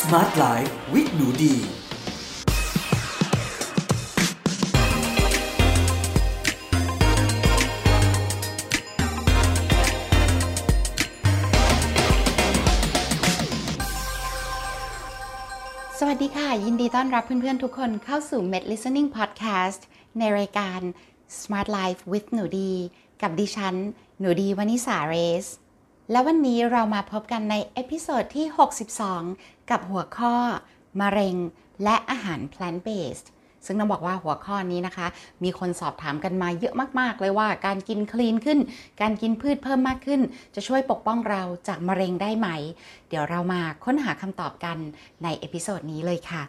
Smart Life with หนูดี สวัสดีค่ะ ยินดีต้อนรับเพื่อนๆ ทุกคนเข้าสู่ Med Listening Podcast ในรายการ Smart Life with หนูดี กับดิฉัน หนูดีวนิสาเรส และวันนี้เรามาพบกันใน episode ที่ 62 กับหัวข้อ มะเร็ง และอาหาร plant based ซึ่งต้องบอกว่าหัวข้อนี้นะคะ มีคนสอบถามกันมาเยอะมาก ๆ เลยว่าการกินคลีนขึ้น การกินพืชเพิ่มมากขึ้น จะช่วยปกป้องเราจากมะเร็งได้ไหม เดี๋ยวเรามาค้นหาคำตอบกันใน episode นี้เลยค่ะ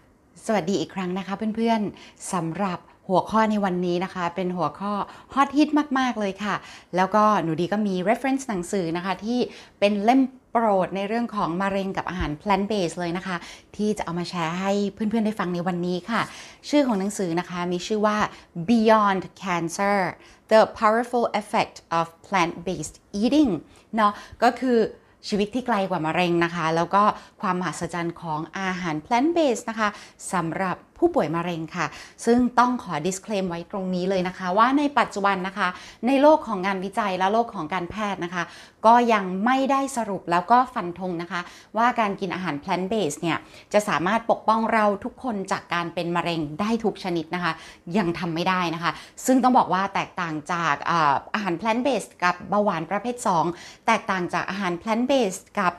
สวัสดีอีกครั้งนะคะเพื่อนๆสำหรับ หัวข้อในวันนี้นะคะ เป็นหัวข้อฮอตฮิตมาก ๆ เลยค่ะ แล้วก็หนูดีก็มี reference หนังสือนะคะที่เป็นเล่มโปรดในเรื่องของมะเร็งกับอาหาร plant based เลยนะคะ ที่จะเอามาแชร์ให้เพื่อน ๆ ได้ฟังในวันนี้ค่ะ ชื่อของหนังสือนะคะมีชื่อว่า Beyond Cancer The Powerful Effect of Plant-Based Eating เนาะก็คือชีวิตที่ไกลกว่ามะเร็งนะคะ แล้วก็ความมหัศจรรย์ของอาหาร plant based นะคะสำหรับ ผู้ป่วยมะเร็งค่ะ ซึ่งต้องขอ disclaim ไว้ตรงนี้เลยนะคะ ว่าในปัจจุบันนะคะ ในโลกของงานวิจัยและโลกของการแพทย์นะคะ ก็ยังไม่ได้สรุปแล้วก็ฟันธงนะคะ ว่าการกินอาหาร plant based เนี่ย จะสามารถปกป้องเราทุกคนจากการเป็นมะเร็งได้ทุกชนิดนะคะ ยังทำไม่ได้นะคะ ซึ่งต้องบอกว่าแตกต่างจากอาอาหาร plant based กับเบาหวานประเภท 2 แตกต่างจากอาหาร plant based กับ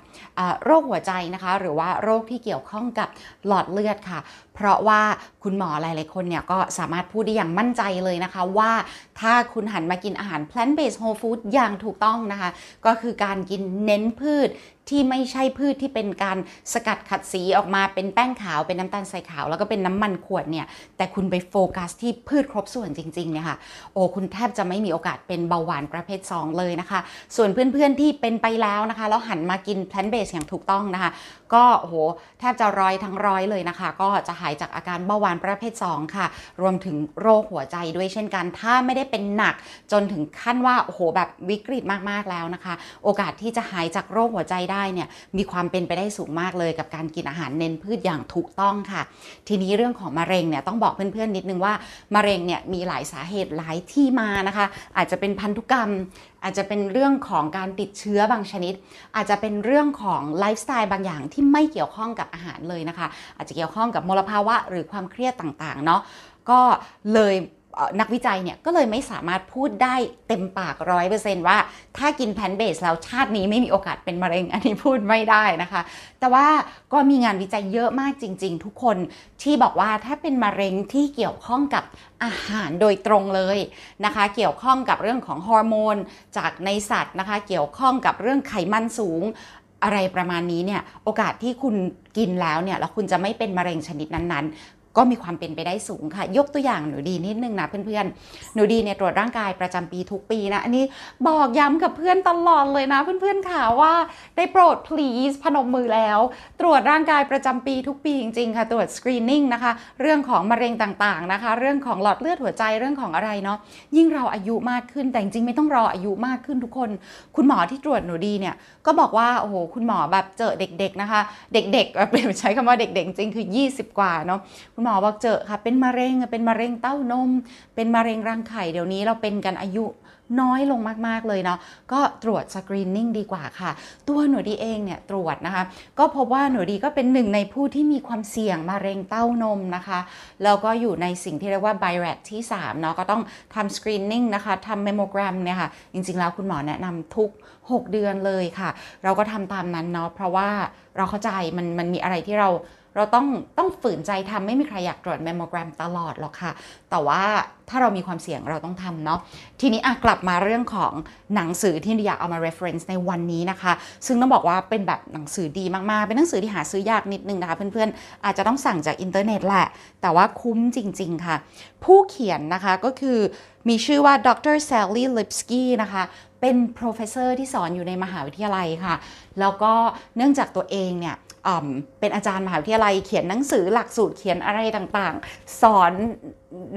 โรคหัวใจนะคะ หรือว่าโรคที่เกี่ยวข้องกับหลอดเลือดค่ะเพราะว่าคุณหมอหลาย ๆ คนเนี่ยก็สามารถพูดได้อย่างมั่นใจเลยนะคะว่าถ้าคุณหันมากินอาหาร plant based whole food อย่างถูกต้องนะคะ ก็คือการกินเน้นพืชที่ไม่ใช่พืชที่เป็นการสกัดขัดสีออกมาเป็นแป้งขาวเป็นน้ำตาลทรายขาว แล้วก็เป็นน้ำมันขวดเนี่ย แต่คุณไปโฟกัสที่พืชครบส่วนจริงๆเนี่ยค่ะโอ้คุณแทบจะไม่มีโอกาสเป็นเบาหวานประเภท 2 เลยนะคะ ส่วนเพื่อนๆที่เป็นไปแล้วนะคะแล้วหันมากิน plant based อย่างถูกต้องนะคะ ก็โอ้โหแทบจะร้อยทั้งร้อยเลยนะคะ ก็จะหายจากอาการเบาหวานประเภท 2 ค่ะ รวมถึงโรคหัวใจด้วยเช่นกัน ถ้าไม่ได้เป็นหนักจนถึงขั้นว่าโอ้โหแบบวิกฤตมากๆแล้วนะคะ โอกาสที่จะหายจากโรคหัวใจได้เนี่ยมีความเป็นไปได้สูงมากเลยกับการกินอาหารเน้นพืชอย่างถูกต้องค่ะ ทีนี้เรื่องของมะเร็งเนี่ยต้องบอกเพื่อนๆนิดนึงว่ามะเร็งเนี่ยมีหลายสาเหตุหลายที่มานะคะ อาจจะเป็นพันธุกรรม อาจจะเป็นเรื่องของการติดเชื้อบางชนิด อาจจะเป็นเรื่องของไลฟ์สไตล์บางอย่างที่ไม่เกี่ยวข้องกับอาหารเลยนะคะ อาจจะเกี่ยวข้องกับมลภาวะหรือความเครียดต่างๆเนาะก็เลย นักวิจัยเนี่ยก็เลยไม่สามารถพูดได้เต็มปากร้อยเปอร์เซนต์ว่า ถ้ากิน plant based แล้วชาตินี้ไม่มีโอกาสเป็นมะเร็งอันนี้พูดไม่ได้นะคะ แต่ว่าก็มีงานวิจัยเยอะมากจริง ๆ ทุกคนที่บอกว่าถ้าเป็นมะเร็งที่เกี่ยวข้องกับอาหารโดยตรงเลยนะคะ เกี่ยวข้องกับเรื่องของฮอร์โมนจากในสัตว์นะคะ เกี่ยวข้องกับเรื่องไขมันสูงอะไรประมาณนี้เนี่ยโอกาสที่คุณกินแล้วเนี่ยแล้วคุณจะไม่เป็นมะเร็งชนิดนั้นๆ ก็มีความเป็นไปได้สูงค่ะ ยกตัวอย่างหนูดีนิดนึงนะเพื่อนๆ หนูดีเนี่ยตรวจร่างกายประจำปีทุกปีนะ อันนี้บอกย้ำกับเพื่อนตลอดเลยนะ เพื่อนๆค่ะว่าได้โปรด please พนมมือแล้ว ตรวจร่างกายประจำปีทุกปีจริงๆค่ะ ตรวจ screening นะคะ เรื่องของมะเร็งต่างๆนะคะ เรื่องของหลอดเลือดหัวใจเรื่องของอะไรเนาะยิ่งเราอายุมากขึ้นแต่จริงๆไม่ต้องรออายุมากขึ้นทุกคน คุณหมอที่ตรวจหนูดีเนี่ยก็บอกว่าโอ้โหคุณหมอแบบเจอเด็ก ๆนะคะ เด็กๆเปลี่ยนใช้คำว่าเด็กๆจริงคือ 20 กว่าเนาะคุณหมอบอกเจอค่ะ เป็นมะเร็งเป็นมะเร็งเต้านม เป็นมะเร็งรังไข่เดี๋ยวนี้เราเป็นกันอายุน้อยลงมาก ๆ เลยเนาะก็ตรวจสกรีนนิ่งดีกว่าค่ะ ตัวหนูดีเองเนี่ยตรวจนะคะ ก็พบว่าหนูดีก็เป็นหนึ่งในผู้ที่มีความเสี่ยงมะเร็งเต้านมนะคะ แล้วก็อยู่ในสิ่งที่เรียกว่า b i r a t ที่ 3 เนาะก็ต้องทำ screening นะคะทำ mammogram เนี่ยค่ะ จริง ๆ แล้วคุณหมอแนะนำทุก 6 เดือนเลยค่ะ เราก็ทำตามนั้นเนาะเพราะว่าเราเข้าใจมันมันมีอะไรที่เรา เราต้องต้องฝืนใจทำไม่มีใครอยากตรวจ mammogram ตลอดหรอกค่ะ แต่ว่าถ้าเรามีความเสี่ยงเราต้องทำเนาะทีนี้กลับมาเรื่องของหนังสือที่อยากเอามา reference ในวันนี้นะคะ ซึ่งต้องบอกว่าเป็นแบบหนังสือดีมากๆ เป็นหนังสือที่หาซื้อยากนิดนึงนะคะ เพื่อนๆ อาจจะต้องสั่งจากอินเทอร์เน็ตแหละ แต่ว่าคุ้มจริง ๆ ค่ะ ผู้เขียนนะคะก็คือมีชื่อว่าดร Sally Lipsky นะคะเป็น professor ที่สอนอยู่ในมหาวิทยาลัยค่ะ แล้วก็เนื่องจากตัวเองเนี่ย เป็นอาจารย์มหาวิทยาลัยเขียนหนังสือหลักสูตรเขียนอะไรต่างๆ สอน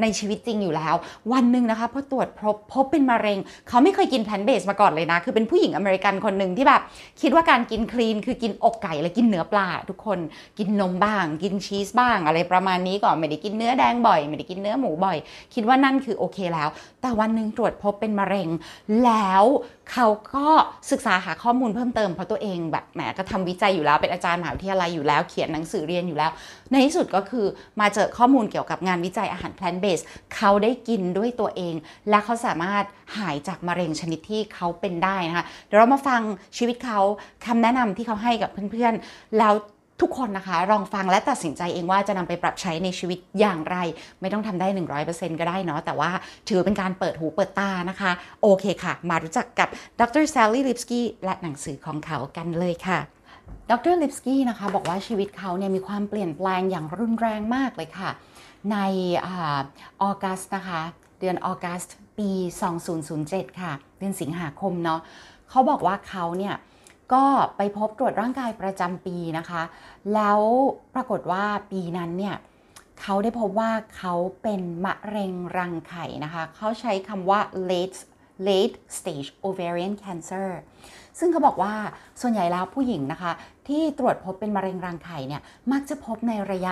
ในชีวิตจริงอยู่แล้ว วันหนึ่งนะคะพอตรวจพบพบเป็นมะเร็ง เขาไม่เคยกินแพนเบสมาก่อนเลยนะ คือเป็นผู้หญิงอเมริกันคนหนึ่งที่แบบ คิดว่าการกินคลีน คือกินอกไก่และกินเนื้อปลาทุกคนกินนมบ้าง กินชีสบ้าง อะไรประมาณนี้ก่อนไม่ได้กินเนื้อแดงบ่อย ไม่ได้กินเนื้อหมูบ่อย คิดว่านั่นคือโอเคแล้ว แต่วันหนึ่งตรวจพบเป็นมะเร็ง แล้วเขาก็ศึกษาหาข้อมูลเพิ่มเติมเพราะตัวเองแบบแหมก็ทำวิจัยอยู่แล้วเป็นอาจารย์มหาวิทยาลัยอยู่แล้ว เขียนหนังสือเรียนอยู่แล้วในที่สุดก็คือมาเจอข้อมูลเกี่ยวกับงานวิจัยอาหารแพลนเบสเขาได้กินด้วยตัวเอง และเขาสามารถหายจากมะเร็งชนิดที่เขาเป็นได้นะคะเดี๋ยวเรามาฟังชีวิตเขาคำแนะนำที่เขาให้กับเพื่อนๆ แล้วทุกคนนะคะลองฟังและตัดสินใจเองว่าจะนำไปปรับใช้ในชีวิตอย่างไร ไม่ต้องทำได้ 100%ก็ได้เนาะแต่ว่าถือเป็นการเปิดหูเปิดตานะคะ โอเคค่ะ มารู้จักกับดรซลลี่ลิปสกี้และหนังสือของเขากันเลยค่ะ ดรลิปสกี้นะคะบอกว่าชีวิตเขาเนี่ยมีความเปลี่ยนแปลงอย่างรุนแรงมากเลยค่ะ ในอาออกัสนะคะ เดือนออกัสปี 2007 ค่ะ เดือนสิงหาคมเนาะเขาบอกว่าเขาเนี่ยก็ไปพบตรวจร่างกายประจำปีนะคะ แล้วปรากฏว่าปีนั้นเนี่ยเขาได้พบว่าเขาเป็นมะเร็งรังไข่นะคะ เขาใช้คำว่า late late stage ovarian cancer ซึ่งเขาบอกว่าส่วนใหญ่แล้วผู้หญิงนะคะ ที่ตรวจพบเป็นมะเร็งรังไข่เนี่ยมักจะพบในระยะ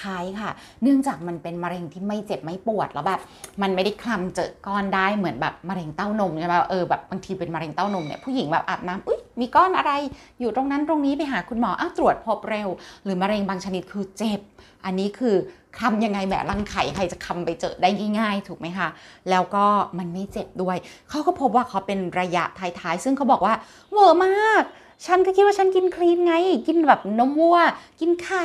ท้ายๆค่ะ เนื่องจากมันเป็นมะเร็งที่ไม่เจ็บไม่ปวดแล้วแบบมันไม่ได้คลำเจอก้อนได้เหมือนแบบมะเร็งเต้านมใช่ไหมเออแบบบางทีเป็นมะเร็งเต้านมเนี่ยผู้หญิงแบบอาบน้ำอุ้ยมีก้อนอะไรอยู่ตรงนั้นตรงนี้ไปหาคุณหมออ้าวตรวจพบเร็ว หรือมะเร็งบางชนิดคือเจ็บ อันนี้คือ คำยังไงแบบรังไข่ใครจะคำไปเจอได้ง่ายๆ ถูกไหมคะ แล้วก็มันไม่เจ็บด้วย เขาก็พบว่าเขาเป็นระยะท้ายๆ ซึ่งเขาบอกว่าเวอร์มาก ฉันก็คิดว่าฉันกินคลีนไง กินแบบนมวัว กินไข่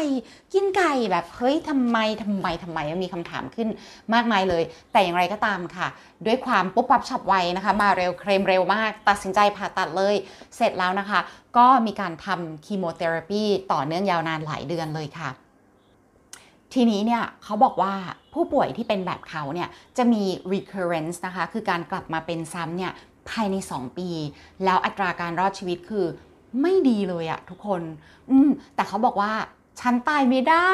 กินไก่แบบเฮ้ยทำไมทำไมทำไมมีคำถามขึ้นมากมายเลย แต่อย่างไรก็ตามค่ะ ด้วยความปุ๊บปั๊บฉับไวนะคะ มาเร็วเคลมเร็วมาก ตัดสินใจผ่าตัดเลย เสร็จแล้วนะคะ ก็มีการทำคีโมเทอราปีต่อเนื่องยาวนานหลายเดือนเลยค่ะ ทีนี้เนี่ยเขาบอกว่าผู้ป่วยที่เป็นแบบเขาเนี่ยจะมี recurrence นะคะคือการกลับมาเป็นซ้ำเนี่ยภายใน 2 ปี แล้วอัตราการรอดชีวิตคือไม่ดีเลยอะทุกคน อืม แต่เขาบอกว่าฉันตายไม่ได้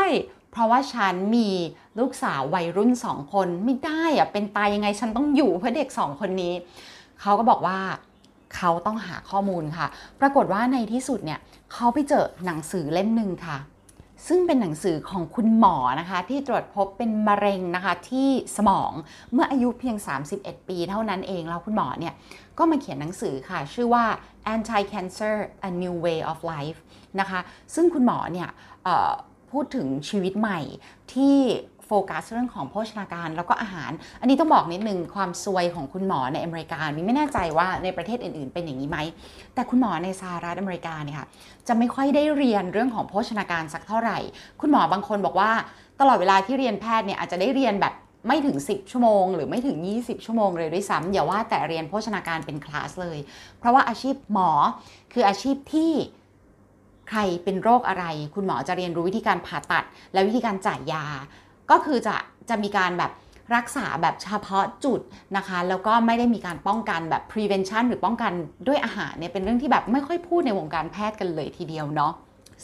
เพราะว่าฉันมีลูกสาววัยรุ่นสองคนไม่ได้อะเป็นตายยังไงฉันต้องอยู่เพื่อเด็กสองคนนี้ เขาก็บอกว่าเขาต้องหาข้อมูลค่ะ ปรากฏว่าในที่สุดเนี่ยเขาไปเจอหนังสือเล่มหนึ่งค่ะ ซึ่งเป็นหนังสือของคุณหมอนะคะที่ตรวจพบเป็นมะเร็งนะคะที่สมองเมื่ออายุเพียง 31 ปีเท่านั้นเองแล้วคุณหมอเนี่ยก็มาเขียนหนังสือค่ะ ชื่อว่า anti cancer a new way of life นะคะซึ่งคุณหมอเนี่ยพูดถึงชีวิตใหม่ที่ โฟกัสเรื่องของโภชนาการแล้วก็อาหาร อันนี้ต้องบอกนิดนึงความซวยของคุณหมอในอเมริกามิไม่แน่ใจว่าในประเทศอื่น ๆ เป็นอย่างนี้ไหม แต่คุณหมอในสหรัฐอเมริกาเนี่ยค่ะจะไม่ค่อยได้เรียนเรื่องของโภชนาการสักเท่าไหร่ คุณหมอบางคนบอกว่าตลอดเวลาที่เรียนแพทย์เนี่ยอาจจะได้เรียนแบบไม่ถึง 10 ชั่วโมง หรือไม่ถึง 20 ชั่วโมงเลยด้วยซ้ำอย่าว่าแต่เรียนโภชนาการเป็นคลาสเลย เพราะว่าอาชีพหมอคืออาชีพที่ใครเป็นโรคอะไร คุณหมอจะเรียนรู้วิธีการผ่าตัด และวิธีการจ่ายยา ก็คือจะจะมีการแบบรักษาแบบเฉพาะจุดนะคะ แล้วก็ไม่ได้มีการป้องกันแบบ prevention หรือป้องกันด้วยอาหารเนี่ยเป็นเรื่องที่แบบไม่ค่อยพูดในวงการแพทย์กันเลยทีเดียวเนาะ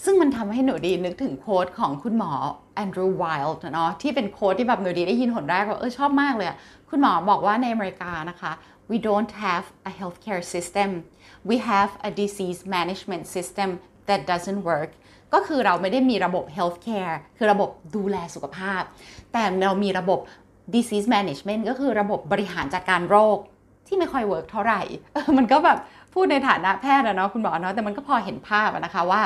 ซึ่งมันทำให้หนูดีนึกถึง quote ของคุณหมอแอนดรูว์ไวล์เนาะที่เป็น quote ที่แบบหนูดีได้ยินหนแรกว่าเออชอบมากเลย คุณหมอบอกว่าในอเมริกานะคะ we don't have a healthcare system we have a disease management system that doesn't work ก็คือเราไม่ได้มีระบบ healthcare คือระบบดูแลสุขภาพ แต่เรามีระบบ disease management ก็คือระบบบริหารจัดการโรคที่ไม่ค่อย work เท่าไหร่ มันก็แบบพูดในฐานะแพทย์นะเนาะคุณหมอเนาะแต่มันก็พอเห็นภาพนะคะว่า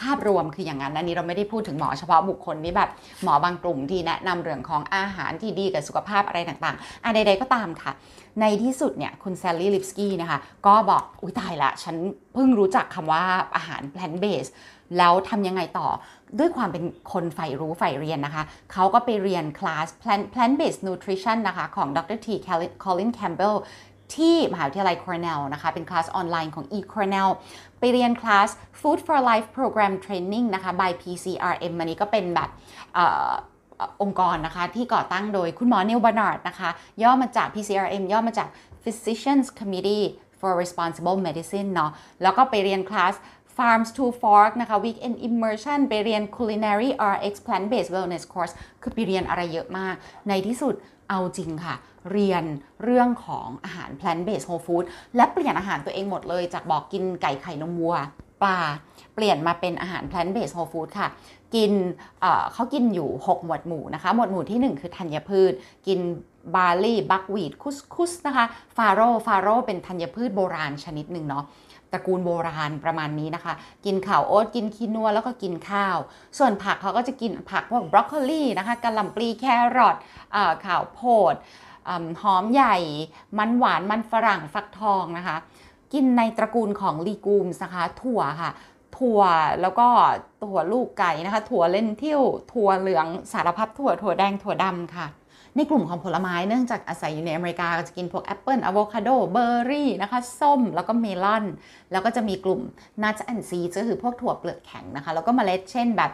ภาพรวมคืออย่างนั้นอันนี้เราไม่ได้พูดถึงหมอเฉพาะบุคคลนี่แบบหมอบางกลุ่มที่แนะนำเรื่องของอาหารที่ดีกับสุขภาพอะไรต่างๆอะไรใดๆก็ตามค่ะ ในที่สุดเนี่ยคุณแซลลี่ลิปสกี้นะคะก็บอกอุ้ยตายละ ฉันเพิ่งรู้จักคำว่าอาหาร plant based แล้วทำยังไงต่อด้วยความเป็นคนใฝ่รู้ใฝ่เรียนนะคะ เขาก็ไปเรียนคลาส plant plant based nutrition นะคะของดร T Colin Campbell ที่มหาวิทยาลัย Cornell นะคะ เป็นคลาสออนไลน์ของ e Cornell ไปเรียนคลาส Food for Life Program Training นะคะ by PCRM อันนี้ก็เป็นแบบองค์กรนะคะ ที่ก่อตั้งโดยคุณหมอเนลบานาร์ดนะคะ ย่อมาจาก PCRM ย่อมาจาก Physicians Committee for Responsible Medicine เนาะแล้วก็ไปเรียนคลาส Farms to Fork นะคะ Weekend Immersion ไปเรียน Culinary RX Plant Based Wellness Course คือไปเรียนอะไรเยอะมาก ในที่สุดเอาจริงค่ะ เรียนเรื่องของอาหาร plant based whole food และเปลี่ยนอาหารตัวเองหมดเลย จากบอกกินไก่ไข่นมวัวปลา เปลี่ยนมาเป็นอาหาร plant based whole food ค่ะ กินเเขากินอยู่ 6 หมวดหมู่นะคะ หมวดหมู่ที่ 1 คือธัญพืช กินบาร์ลี่บักวีดคุสคุสนะคะ ฟาโรฟาโรเป็นธัญพืชโบราณชนิดหนึ่งเนาะ ตระกูลโบราณประมาณนี้นะคะ กินข้าวโอ๊ตกินคีนัวแล้วก็กินข้าว ส่วนผักเขาก็จะกินผักพวกบรอกโคลีนะคะกะหล่ำปลีแครอทข้าวโพดหอมใหญ่ มันหวานมันฝรั่งฟักทองนะคะ กินในตระกูลของลีกูมนะคะ ถั่วค่ะ ถั่วแล้วก็ถั่วลูกไก่นะคะ ถั่ว lentil ถั่วเหลืองสารพัดถั่วถั่วแดงถั่วดำค่ะ ในกลุ่มของผลไม้เนื่องจากอาศัยอยู่ในอเมริกาก็จะกินพวกแอปเปิลอะโวคาโดเบอร์รี่นะคะ ส้มแล้วก็เมลอน แล้วก็จะมีกลุ่ม nut and seed ก็คือพวกถั่วเปลือกแข็งนะคะ แล้วก็เมล็ดเช่นแบบ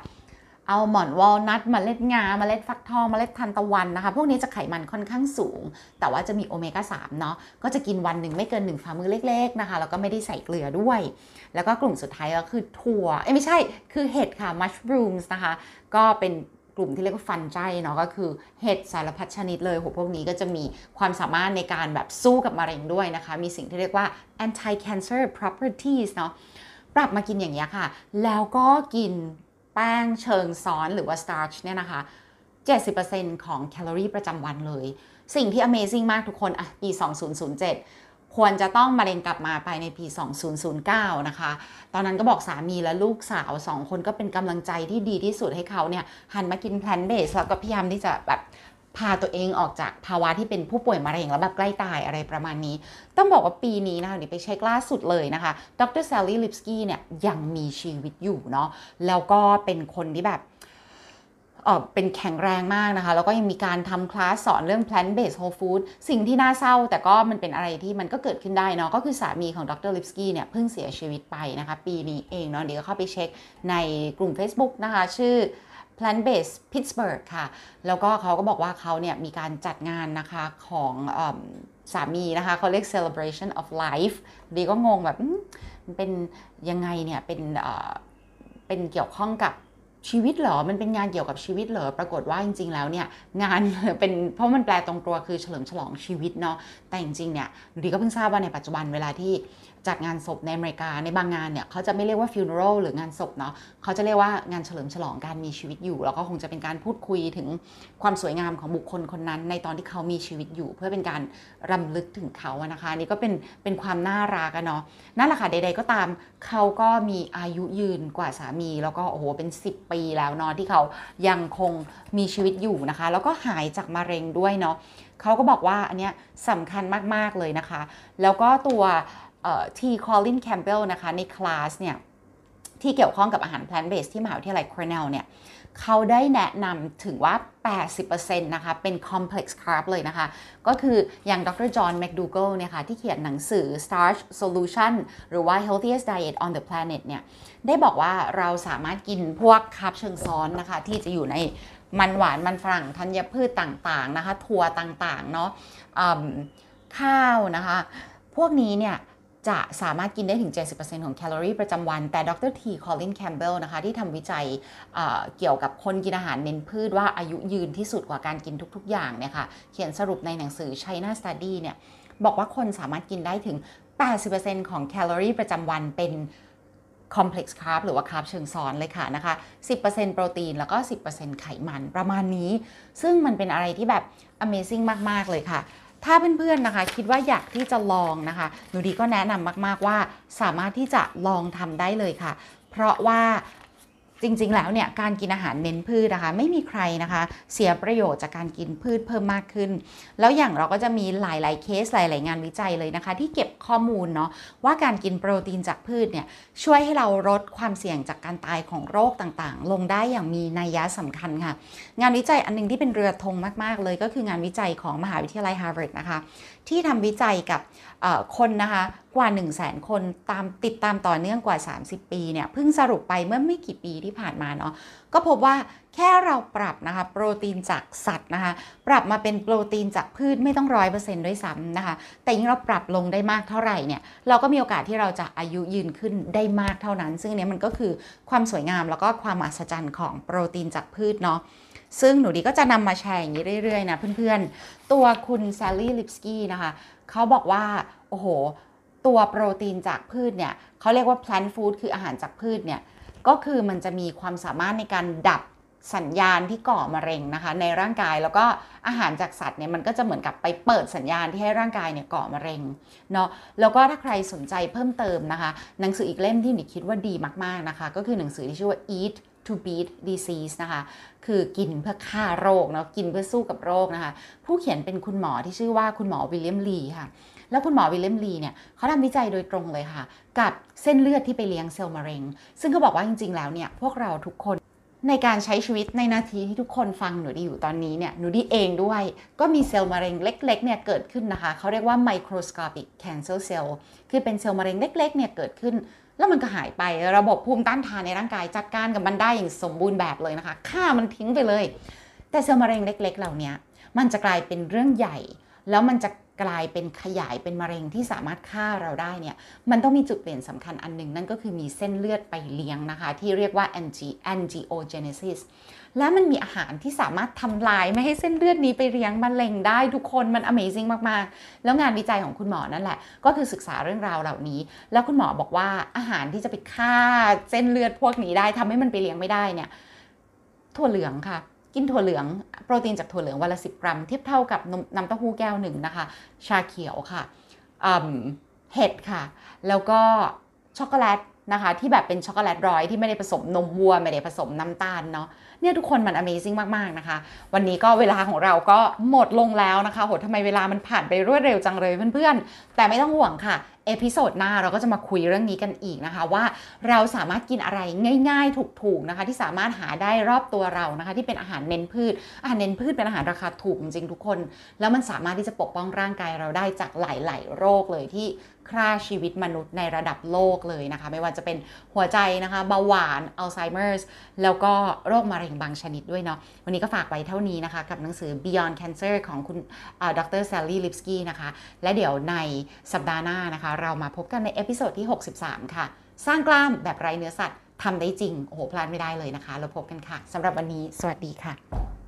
อัลมอนด์วอลนัทเมล็ดงาเมล็ดฟักทองเมล็ดทานตะวันนะคะ พวกนี้จะไขมันค่อนข้างสูง แต่ว่าจะมีโอเมก้า3เนาะก็จะกินวันหนึ่งไม่เกินหนึ่งฝ่ามือเล็กๆนะคะ แล้วก็ไม่ได้ใส่เกลือด้วย แล้วก็กลุ่มสุดท้ายก็คือถั่วเอ้ไม่ใช่คือเห็ดค่ะ mushrooms นะคะ ก็เป็น กลุ่มที่เรียกว่า fungi เนาะก็คือเห็ดสารพัดชนิดเลยโหพวกนี้ก็จะมีความสามารถในการแบบสู้กับมะเร็งด้วยนะคะ มีสิ่งที่เรียกว่า anti cancer properties เนาะปรับมากินอย่างนี้ค่ะ แล้วก็กินแป้งเชิงซ้อนหรือว่า starch เนี่ยนะคะ 70%ของแคลอรี่ประจำวันเลย สิ่งที่ amazing มากทุกคน อะ ปี 2007 ควรจะต้องมะเร็งกลับมาไปในปี 2009 นะคะ ตอนนั้นก็บอกสามีและลูกสาวสองคนก็เป็นกำลังใจที่ดีที่สุดให้เขาเนี่ยหันมากิน plant based แล้วก็พยายามที่จะแบบพาตัวเองออกจากภาวะที่เป็นผู้ป่วยมะเร็งแล้วแบบใกล้ตายอะไรประมาณนี้ ต้องบอกว่าปีนี้นะคะเดี๋ยวไปเช็คล่าสุดเลยนะคะ ดรแซลลี่ลิปสกี้เนี่ยยังมีชีวิตอยู่เนาะ แล้วก็เป็นคนที่แบบ เออเป็นแข็งแรงมากนะคะ แล้วก็ยังมีการทำคลาสสอนเรื่อง plant based whole food สิ่งที่น่าเศร้า แต่ก็มันเป็นอะไรที่มันก็เกิดขึ้นได้เนาะก็คือสามีของดรลิปสกี้เนี่ยเพิ่งเสียชีวิตไปนะคะ ปีนี้เองเนาะเดี๋ยวเข้าไปเช็คในกลุ่ม Facebook นะคะ ชื่อ Plant Based Pittsburgh ค่ะ แล้วก็เขาก็บอกว่าเขาเนี่ยมีการจัดงานนะคะของอสามีนะคะเขาเรียก celebration of life ดีก็งงแบบมันเป็นยังไงเนี่ยเป็นเป็นเกี่ยวข้องกับ ชีวิตเหรอ มันเป็นงานเกี่ยวกับชีวิตเหรอ ปรากฏว่าจริง ๆ แล้วเนี่ยงานเป็นเพราะมันแปลตรงตัวคือเฉลิมฉลองชีวิตเนาะ แต่จริงๆเนี่ยดีก็เพิ่งทราบว่าในปัจจุบันเวลาที่ จัดงานศพในอเมริกาในบางงานเนี่ยเขาจะไม่เรียกว่า funeral หรืองานศพเนาะเขาจะเรียกว่างานเฉลิมฉลองการมีชีวิตอยู่ แล้วก็คงจะเป็นการพูดคุยถึงความสวยงามของบุคคลคนนั้น ในตอนที่เขามีชีวิตอยู่ เพื่อเป็นการรำลึกถึงเขาอะนะคะนี่ก็เป็นเป็นความน่ารักกันเนาะนั่นแหละค่ะใด ๆ ก็ตามเขาก็มีอายุยืนกว่าสามี แล้วก็โอ้โหเป็น 10 ปีแล้วเนาะที่เขายังคงมีชีวิตอยู่นะคะ แล้วก็หายจากมะเร็งด้วยเนาะเขาก็บอกว่าอันเนี้ยสำคัญมากๆเลยนะคะ แล้วก็ตัว ทีคอลลินแคมป์เบลล์ะคะในคลาสเนี่ยที่เกี่ยวข้องกับอาหาร plant based ที่มหาวิทยาลัย Cornell เนี่ยเขาได้แนะนำถึงว่า 80%นะคะเป็น complex carb เลยนะคะ ก็คืออย่างดรจอห์นแมคดูกัลล์เนี่ยค่ะที่เขียนหนังสือ starch solution หรือว่า healthiest diet on the planet เนี่ยได้บอกว่าเราสามารถกินพวกคาร์บเชิงซ้อนนะคะ ที่จะอยู่ในมันหวานมันฝรั่งธัญพืชต่างๆนะคะ ถั่วต่างๆเนาะข้าวนะคะ พวกนี้เนี่ย จะสามารถกินได้ถึง 70%ของแคลอรี่ประจำวัน แต่ดรทีคอลลินแคมเบลนะคะ ที่ทำวิจัยเกี่ยวกับคนกินอาหารเน้นพืชว่าอายุยืนที่สุดกว่าการกินทุกๆ อย่างเนี่ยค่ะ เขียนสรุปในหนังสือ China Study เนี่ย บอกว่าคนสามารถกินได้ถึง 80%ของแคลอรี่ประจำวันเป็น complex carb หรือว่าคาร์บเชิงซ้อนเลยค่ะนะคะ 10%โปรตีนแล้วก็ 10%ไขมันประมาณนี้ ซึ่งมันเป็นอะไรที่แบบ amazing มาก ๆ เลยค่ะ ถ้าเพื่อนๆนะคะ คิดว่าอยากที่จะลองนะคะ หนูดีก็แนะนำมากๆว่าสามารถที่จะลองทำได้เลยค่ะ เพราะว่า จริงๆ แล้วเนี่ยการกินอาหารเน้นพืชนะคะ ไม่มีใครนะคะ เสียประโยชน์จากการกินพืชเพิ่มมากขึ้น แล้วอย่างเราก็จะมีหลายๆเคสหลายๆงานวิจัยเลยนะคะ ที่เก็บข้อมูลเนาะว่าการกินโปรตีนจากพืชเนี่ยช่วยให้เราลดความเสี่ยงจากการตายของโรคต่างๆ ลงได้อย่างมีนัยยะสำคัญค่ะ งานวิจัยอันนึงที่เป็นเรือธงมากๆเลยก็คืองานวิจัยของมหาวิทยาลัยฮาร์วาร์ดนะคะที่ทำวิจัยกับคนนะคะกว่า 1 0 0 0 0แสนคนตามติดตามต่อเนื่องกว่า 30 ปีเนี่ยเพิ่งสรุปไปเมื่อไม่กี่ปีที่ผ่านมาเนาะก็พบว่าแค่เราปรับนะคะโปรตีนจากสัตว์นะคะปรับมาเป็นโปรตีนจากพืชไม่ต้องร้อยเปอร์เซ็นต์ด้วยซ้ำนะคะแต่ยิ่งเราปรับลงได้มากเท่าไหร่เนี่ยเราก็มีโอกาสที่เราจะอายุยืนขึ้นได้มากเท่านั้น ซึ่งเนี้ยมันก็คือความสวยงามแล้วก็ความมหัศจรรย์ของโปรตีนจากพืชเนาะ ซึ่งหนูดีก็จะนำมาแชร์อย่างนี้เรื่อยๆนะเพื่อนๆ ตัวคุณแซลลี่ลิปสกี้นะคะเขาบอกว่า โอ้โห ตัวโปรตีนจากพืชเนี่ยเขาเรียกว่า plant food คืออาหารจากพืชเนี่ยก็คือมันจะมีความสามารถในการดับสัญญาณที่ก่อมะเร็งนะคะในร่างกายแล้วก็อาหารจากสัตว์เนี่ยมันก็จะเหมือนกับไปเปิดสัญญาณที่ให้ร่างกายเนี่ยก่อมะเร็งเนาะแล้วก็ถ้าใครสนใจเพิ่มเติมนะคะ หนังสืออีกเล่มที่หนิคิดว่าดีมากๆนะคะ ก็คือหนังสือที่ชื่อว่า eat to beat disease นะคะ คือกินเพื่อฆ่าโรคเนาะ กินเพื่อสู้กับโรคนะคะ ผู้เขียนเป็นคุณหมอที่ชื่อว่าคุณหมอวิลเลียมลีค่ะ แล้วคุณหมอวิลเลียมลีเนี่ยเขาทำวิจัยโดยตรงเลยค่ะ กับเส้นเลือดที่ไปเลี้ยงเซลล์มะเร็ง ซึ่งเขาบอกว่าจริงๆ แล้วเนี่ย พวกเราทุกคน ในการใช้ชีวิตในนาทีที่ทุกคนฟังหนูดีอยู่ตอนนี้เนี่ยหนูดีเองด้วย ก็มีเซลล์มะเร็งเล็กๆเนี่ยเกิดขึ้นนะคะ เขาเรียกว่า microscopic cancer cell คือเป็นเซลล์มะเร็งเล็กๆเนี่ยเกิดขึ้น แล้วมันก็หายไประบบภูมิต้านทานในร่างกายจัดการกับมันได้อย่างสมบูรณ์แบบเลยนะคะฆ่ามันทิ้งไปเลย แต่เซลล์มะเร็งเล็ก ๆ เหล่านี้มันจะกลายเป็นเรื่องใหญ่ แล้วมันจะ กลายเป็นขยายเป็นมะเร็งที่สามารถฆ่าเราได้เนี่ยมันต้องมีจุดเปลี่ยนสำคัญอันหนึ่งนั่นก็คือมีเส้นเลือดไปเลี้ยงนะคะ ที่เรียกว่า angi- angiogenesis และมันมีอาหารที่สามารถทำลายไม่ให้เส้นเลือดนี้ไปเลี้ยงมะเร็งได้ทุกคนมัน amazing มาก ๆ แล้วงานวิจัยของคุณหมอนั่นแหละ ก็คือศึกษาเรื่องราวเหล่านี้ แล้วคุณหมอบอกว่าอาหารที่จะไปฆ่าเส้นเลือดพวกนี้ได้ทำให้มันไปเลี้ยงไม่ได้เนี่ยถั่วเหลืองค่ะ กินถั่วเหลืองโปรตีนจากถั่วเหลืองวันละ 10 กรัม เทียบเท่ากับนมน้ำเต้าหู้แก้วหนึ่งนะคะ ชาเขียวค่ะเห็ดค่ะ แล้วก็ช็อกโกแลตนะคะที่แบบเป็นช็อกโกแลตร้อนที่ไม่ได้ผสมนมวัวไม่ได้ผสมน้ำตาลเนาะเนี่ยทุกคนมัน Amazing มาก ๆ นะคะ วันนี้ก็เวลาของเราก็หมดลงแล้วนะคะโหทำไมเวลามันผ่านไปรวดเร็วจังเลยเพื่อน ๆ แต่ไม่ต้องห่วงค่ะ episode หน้าเราก็จะมาคุยเรื่องนี้กันอีกนะคะว่าเราสามารถกินอะไรง่าย ๆ ถูกๆนะคะ ที่สามารถหาได้รอบตัวเรานะคะ ที่เป็นอาหารเน้นพืช อาหารเน้นพืชเป็นอาหารราคาถูกจริงๆทุกคน แล้วมันสามารถที่จะปกป้องร่างกายเราได้จากหลาย ๆ โรคเลยที่ฆ่าชีวิตมนุษย์ในระดับโลกเลยนะคะ ไม่ว่าจะเป็นหัวใจนะคะเบาหวานอัลไซเมอร์สแล้วก็โรคมะเร็งบางชนิดด้วยเนาะวันนี้ก็ฝากไว้เท่านี้นะคะ กับหนังสือ Beyond Cancer ของคุณดรแซลลี่ลิปสกี้นะคะ และเดี๋ยวในสัปดาห์หน้านะคะ เรามาพบกันใน episode ที่ 63 ค่ะ สร้างกล้ามแบบไร้เนื้อสัตว์ทำได้จริงโอ้โหพลาดไม่ได้เลยนะคะ เราพบกันค่ะสำหรับวันนี้ สวัสดีค่ะ